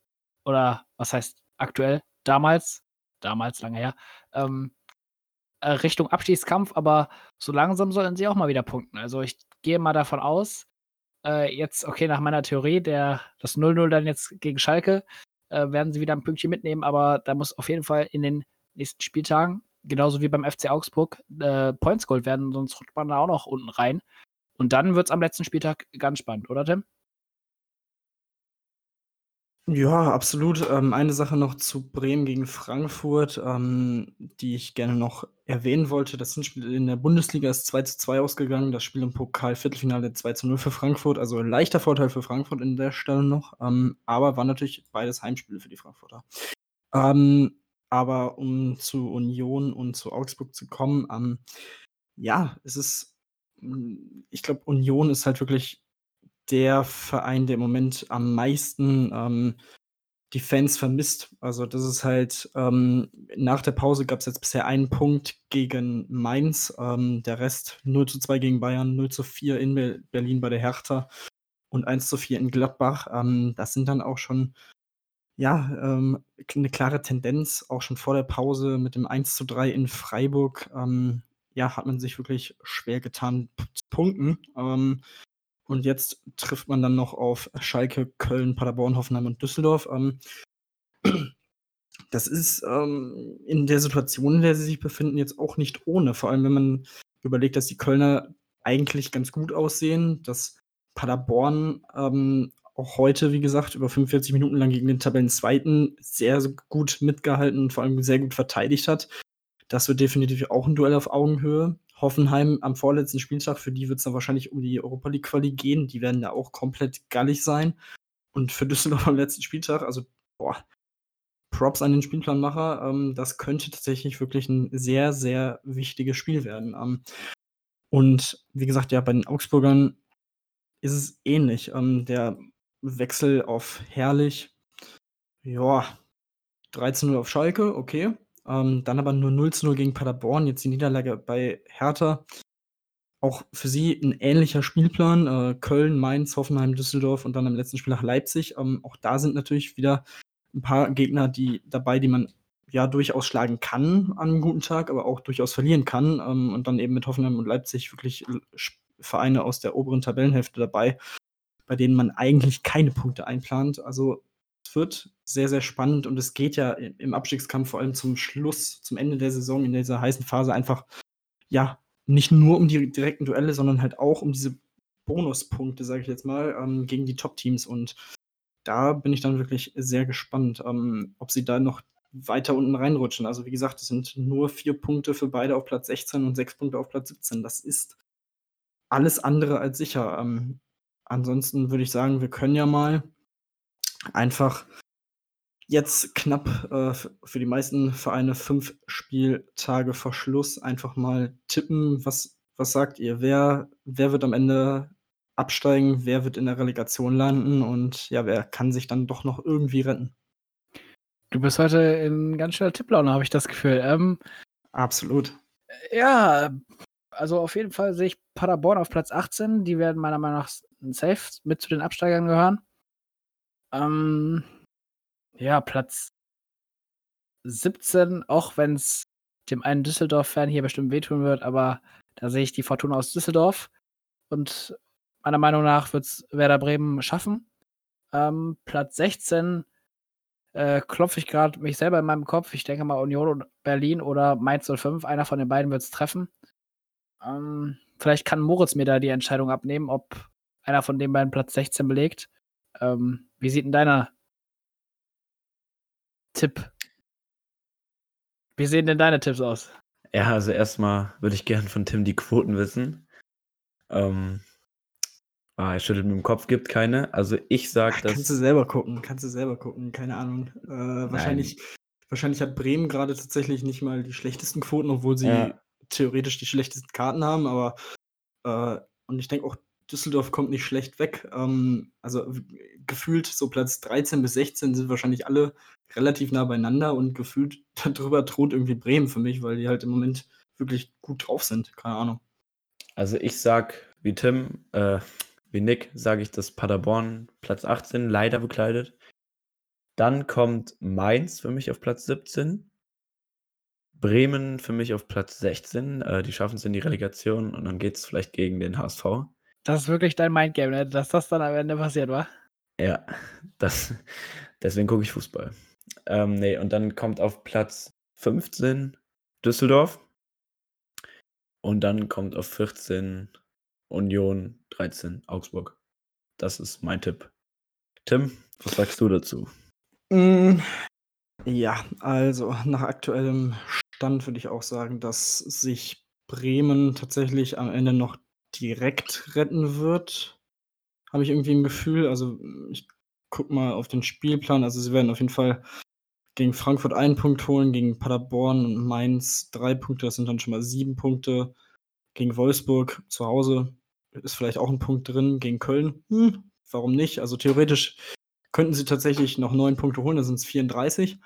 Oder was heißt aktuell? Damals, damals lange her, ähm, äh, Richtung Abstiegskampf, aber so langsam sollen sie auch mal wieder punkten. Also ich gehe mal davon aus, äh, jetzt, okay, nach meiner Theorie, der, das 0-0 dann jetzt gegen Schalke, äh, werden sie wieder ein Pünktchen mitnehmen, aber da muss auf jeden Fall in den nächsten Spieltagen genauso wie beim FC Augsburg, äh, Points geholt werden, sonst rutscht man da auch noch unten rein. Und dann wird es am letzten Spieltag ganz spannend, oder Tim? Ja, absolut. Ähm, eine Sache noch zu Bremen gegen Frankfurt, ähm, die ich gerne noch erwähnen wollte. Das Hinspiel in der Bundesliga ist 2 zu 2 ausgegangen. Das Spiel im Pokal-Viertelfinale 2 zu 0 für Frankfurt. Also ein leichter Vorteil für Frankfurt in der Stelle noch. Ähm, aber war natürlich beides Heimspiele für die Frankfurter. Ähm, aber um zu Union und zu Augsburg zu kommen, ähm, ja, es ist, hm, ich glaube, Union ist halt wirklich der Verein, der im Moment am meisten ähm, die Fans vermisst. Also das ist halt, ähm, nach der Pause gab es jetzt bisher einen Punkt gegen Mainz, ähm, der Rest 0 zu 2 gegen Bayern, 0 zu 4 in Berlin bei der Hertha und 1 zu 4 in Gladbach. Ähm, das sind dann auch schon ja, ähm, eine klare Tendenz, auch schon vor der Pause mit dem 1:3 in Freiburg, ähm, ja, hat man sich wirklich schwer getan zu punkten. Ähm, und jetzt trifft man dann noch auf Schalke, Köln, Paderborn, Hoffenheim und Düsseldorf. Ähm, das ist ähm, in der Situation, in der sie sich befinden, jetzt auch nicht ohne. Vor allem, wenn man überlegt, dass die Kölner eigentlich ganz gut aussehen, dass Paderborn ähm, auch heute, wie gesagt, über 45 Minuten lang gegen den Tabellenzweiten sehr gut mitgehalten und vor allem sehr gut verteidigt hat. Das wird definitiv auch ein Duell auf Augenhöhe. Hoffenheim am vorletzten Spieltag, für die wird es dann wahrscheinlich um die Europa League Quali gehen. Die werden da auch komplett gallig sein. Und für Düsseldorf am letzten Spieltag, also boah, Props an den Spielplanmacher, ähm, das könnte tatsächlich wirklich ein sehr, sehr wichtiges Spiel werden. Ähm, und wie gesagt, ja, bei den Augsburgern ist es ähnlich. Ähm, der Wechsel auf Herrlich, ja, 13-0 auf Schalke, okay. Ähm, dann aber nur 0-0 gegen Paderborn, jetzt die Niederlage bei Hertha. Auch für sie ein ähnlicher Spielplan. Äh, Köln, Mainz, Hoffenheim, Düsseldorf und dann am letzten Spiel nach Leipzig. Ähm, auch da sind natürlich wieder ein paar Gegner die dabei, die man ja durchaus schlagen kann an einem guten Tag, aber auch durchaus verlieren kann. Ähm, und dann eben mit Hoffenheim und Leipzig wirklich Vereine aus der oberen Tabellenhälfte dabei, bei denen man eigentlich keine Punkte einplant. Also es wird sehr, sehr spannend und es geht ja im Abstiegskampf vor allem zum Schluss, zum Ende der Saison, in dieser heißen Phase einfach, ja, nicht nur um die direkten Duelle, sondern halt auch um diese Bonuspunkte, sage ich jetzt mal, ähm, gegen die Top-Teams. Und da bin ich dann wirklich sehr gespannt, ähm, ob sie da noch weiter unten reinrutschen. Also wie gesagt, es sind nur vier Punkte für beide auf Platz 16 und sechs Punkte auf Platz 17. Das ist alles andere als sicher. Ähm, ansonsten würde ich sagen, wir können ja mal einfach jetzt knapp äh, für die meisten Vereine fünf Spieltage vor Schluss einfach mal tippen. Was, was sagt ihr? Wer, wer wird am Ende absteigen? Wer wird in der Relegation landen? Und ja, wer kann sich dann doch noch irgendwie retten? Du bist heute in ganz schöner Tipplaune, habe ich das Gefühl. Ähm, Absolut. Ja, also auf jeden Fall sehe ich Paderborn auf Platz 18. Die werden meiner Meinung nach safe mit zu den Absteigern gehören. Ähm, ja, Platz 17, auch wenn es dem einen Düsseldorf-Fan hier bestimmt wehtun wird, aber da sehe ich die Fortuna aus Düsseldorf. Und meiner Meinung nach wird es Werder Bremen schaffen. Ähm, Platz 16 äh, klopfe ich gerade mich selber in meinem Kopf. Ich denke mal Union und Berlin oder Mainz 05. Einer von den beiden wird es treffen. Ähm, vielleicht kann Moritz mir da die Entscheidung abnehmen, ob einer von den beiden Platz 16 belegt. Ähm, wie sieht denn deiner Tipp? Wie sehen denn deine Tipps aus? Ja, also erstmal würde ich gerne von Tim die Quoten wissen. Ähm, Ah, er schüttelt mit dem Kopf, gibt keine. Also ich sag, dass. Kannst du selber gucken, kannst du selber gucken, keine Ahnung. Äh, wahrscheinlich, wahrscheinlich hat Bremen gerade tatsächlich nicht mal die schlechtesten Quoten, obwohl sie ja. Theoretisch die schlechtesten Karten haben, aber äh, und ich denke auch, Düsseldorf kommt nicht schlecht weg. Ähm, also gefühlt so Platz 13 bis 16 sind wahrscheinlich alle relativ nah beieinander und gefühlt darüber droht irgendwie Bremen für mich, weil die halt im Moment wirklich gut drauf sind. Keine Ahnung. Also ich sag wie Tim, äh, wie Nick sage ich, dass Paderborn Platz 18 leider bekleidet. Dann kommt Mainz für mich auf Platz 17. Bremen für mich auf Platz 16. Äh, die schaffen es in die Relegation und dann geht es vielleicht gegen den HSV. Das ist wirklich dein Mindgame, ne? dass das dann am Ende passiert war. Ja, das, deswegen gucke ich Fußball. Ähm, nee, und dann kommt auf Platz 15 Düsseldorf. Und dann kommt auf 14 Union 13, Augsburg. Das ist mein Tipp. Tim, was sagst du dazu? Mm, ja, also nach aktuellem Stand würde ich auch sagen, dass sich Bremen tatsächlich am Ende noch direkt retten wird. Habe ich irgendwie ein Gefühl. Also ich gucke mal auf den Spielplan. Also sie werden auf jeden Fall gegen Frankfurt einen Punkt holen, gegen Paderborn und Mainz drei Punkte. Das sind dann schon mal sieben Punkte. Gegen Wolfsburg zu Hause ist vielleicht auch ein Punkt drin gegen Köln. Hm, warum nicht? Also theoretisch könnten sie tatsächlich noch neun Punkte holen, dann sind es 34.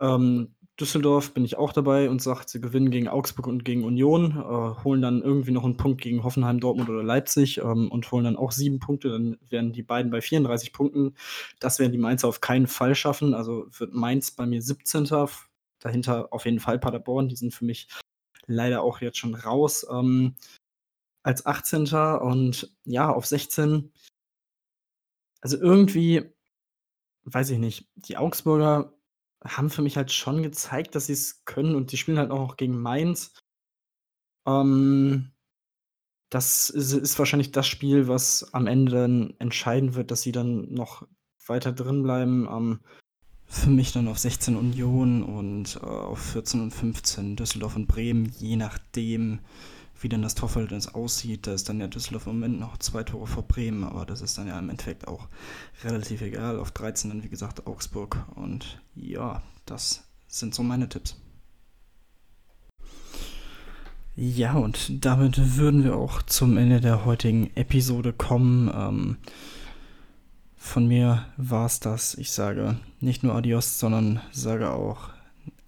Ähm, Düsseldorf bin ich auch dabei und sage, sie gewinnen gegen Augsburg und gegen Union, äh, holen dann irgendwie noch einen Punkt gegen Hoffenheim, Dortmund oder Leipzig ähm, und holen dann auch sieben Punkte. Dann wären die beiden bei 34 Punkten. Das werden die Mainzer auf keinen Fall schaffen. Also wird Mainz bei mir 17. Dahinter auf jeden Fall Paderborn. Die sind für mich leider auch jetzt schon raus ähm, als 18. Und ja, auf 16. Also irgendwie, weiß ich nicht, die Augsburger haben für mich halt schon gezeigt, dass sie es können und die spielen halt auch noch gegen Mainz. Ähm, das ist, ist, wahrscheinlich das Spiel, was am Ende dann entscheiden wird, dass sie dann noch weiter drin bleiben. Ähm, für mich dann auf 16 Union und äh, auf 14 und 15 Düsseldorf und Bremen, je nachdem, wie denn das Torverhältnis aussieht. Da ist dann ja Düsseldorf im Moment noch zwei Tore vor Bremen, aber das ist dann ja im Endeffekt auch relativ egal. Auf 13 dann, wie gesagt, Augsburg. Und ja, das sind so meine Tipps. Ja, und damit würden wir auch zum Ende der heutigen Episode kommen. Ähm, von mir war es das. Ich sage nicht nur Adios, sondern sage auch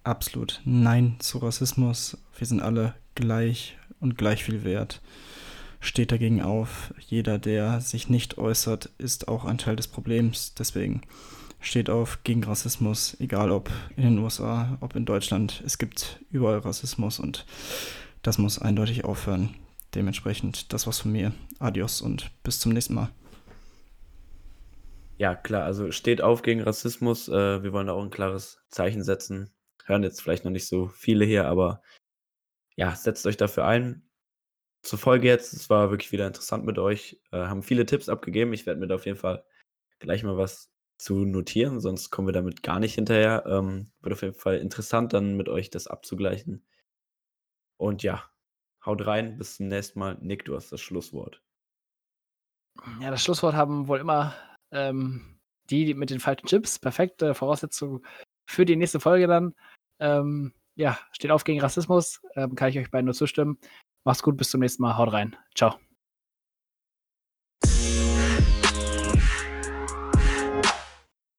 absolut Nein zu Rassismus. Wir sind alle gleich und gleich viel wert. Steht dagegen auf. Jeder, der sich nicht äußert, ist auch ein Teil des Problems. Deswegen steht auf gegen Rassismus, egal ob in den USA, ob in Deutschland. Es gibt überall Rassismus und das muss eindeutig aufhören. Dementsprechend das war's von mir. Adios und bis zum nächsten Mal. Ja, klar, also steht auf gegen Rassismus. Äh, wir wollen da auch ein klares Zeichen setzen. Hören jetzt vielleicht noch nicht so viele hier, aber ja, setzt euch dafür ein. Zur Folge jetzt, es war wirklich wieder interessant mit euch. Äh, haben viele Tipps abgegeben. Ich werde mir da auf jeden Fall gleich mal was zu notieren, sonst kommen wir damit gar nicht hinterher. Ähm, wird auf jeden Fall interessant, dann mit euch das abzugleichen. Und ja, haut rein, bis zum nächsten Mal. Nick, du hast das Schlusswort. Ja, das Schlusswort haben wohl immer ähm, die mit den falschen Chips. Perfekte Voraussetzung für die nächste Folge dann. Ähm, ja, steht auf gegen Rassismus. Ähm, kann ich euch beiden nur zustimmen. Macht's gut, bis zum nächsten Mal. Haut rein. Ciao.